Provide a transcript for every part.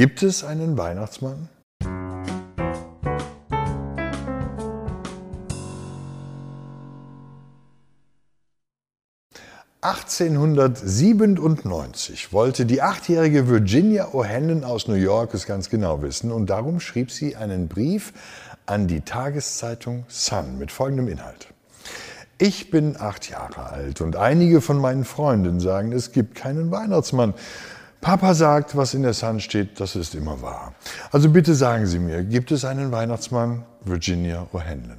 Gibt es einen Weihnachtsmann? (1897) wollte die achtjährige Virginia O'Hanlon aus New York es ganz genau wissen und darum schrieb sie einen Brief an die Tageszeitung Sun mit folgendem Inhalt. Ich bin acht Jahre alt und einige von meinen Freunden sagen, es gibt keinen Weihnachtsmann. Papa sagt, was in der Sun steht, das ist immer wahr. Also bitte sagen Sie mir, gibt es einen Weihnachtsmann? Virginia O'Hanlon.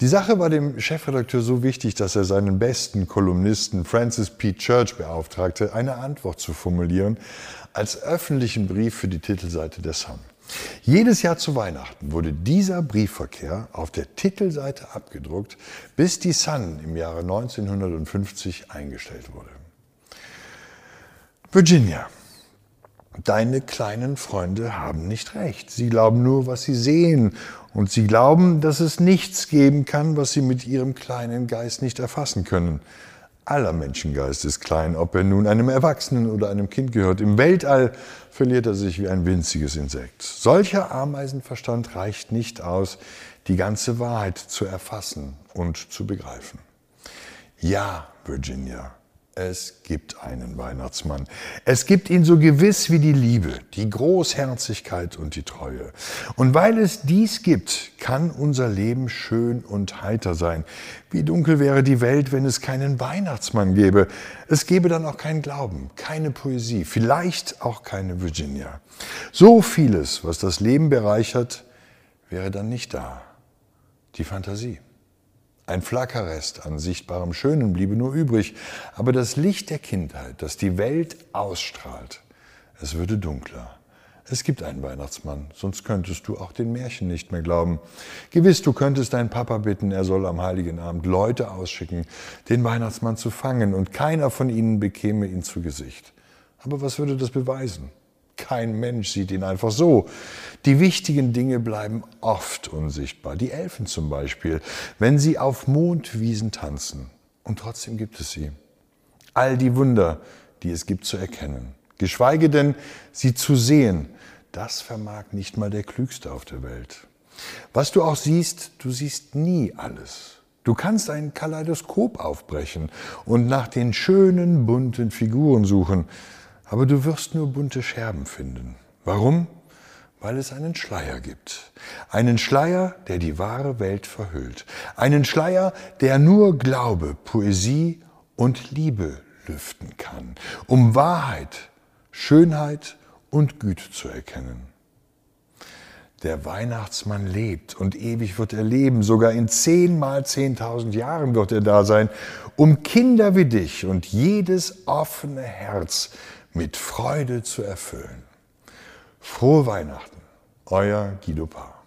Die Sache war dem Chefredakteur so wichtig, dass er seinen besten Kolumnisten Francis P. Church beauftragte, eine Antwort zu formulieren als öffentlichen Brief für die Titelseite der Sun. Jedes Jahr zu Weihnachten wurde dieser Briefverkehr auf der Titelseite abgedruckt, bis die Sun im Jahre 1950 eingestellt wurde. Virginia, deine kleinen Freunde haben nicht recht. Sie glauben nur, was sie sehen. Und sie glauben, dass es nichts geben kann, was sie mit ihrem kleinen Geist nicht erfassen können. Aller Menschengeist ist klein, ob er nun einem Erwachsenen oder einem Kind gehört. Im Weltall verliert er sich wie ein winziges Insekt. Solcher Ameisenverstand reicht nicht aus, die ganze Wahrheit zu erfassen und zu begreifen. Ja, Virginia, es gibt einen Weihnachtsmann. Es gibt ihn so gewiss wie die Liebe, die Großherzigkeit und die Treue. Und weil es dies gibt, kann unser Leben schön und heiter sein. Wie dunkel wäre die Welt, wenn es keinen Weihnachtsmann gäbe. Es gäbe dann auch keinen Glauben, keine Poesie, vielleicht auch keine Virginia. So vieles, was das Leben bereichert, wäre dann nicht da. Die Fantasie. Ein Flackerrest an sichtbarem Schönen bliebe nur übrig, aber das Licht der Kindheit, das die Welt ausstrahlt, es würde dunkler. Es gibt einen Weihnachtsmann, sonst könntest du auch den Märchen nicht mehr glauben. Gewiss, du könntest deinen Papa bitten, er soll am heiligen Abend Leute ausschicken, den Weihnachtsmann zu fangen, und keiner von ihnen bekäme ihn zu Gesicht. Aber was würde das beweisen? Kein Mensch sieht ihn einfach so. Die wichtigen Dinge bleiben oft unsichtbar. Die Elfen zum Beispiel, wenn sie auf Mondwiesen tanzen. Und trotzdem gibt es sie. All die Wunder, die es gibt zu erkennen. Geschweige denn, sie zu sehen, das vermag nicht mal der Klügste auf der Welt. Was du auch siehst, du siehst nie alles. Du kannst ein Kaleidoskop aufbrechen und nach den schönen, bunten Figuren suchen, aber du wirst nur bunte Scherben finden. Warum? Weil es einen Schleier gibt. Einen Schleier, der die wahre Welt verhüllt. Einen Schleier, der nur Glaube, Poesie und Liebe lüften kann, um Wahrheit, Schönheit und Güte zu erkennen. Der Weihnachtsmann lebt und ewig wird er leben, sogar in zehnmal zehntausend Jahren wird er da sein, um Kinder wie dich und jedes offene Herz mit Freude zu erfüllen. Frohe Weihnachten, euer Guido Paar.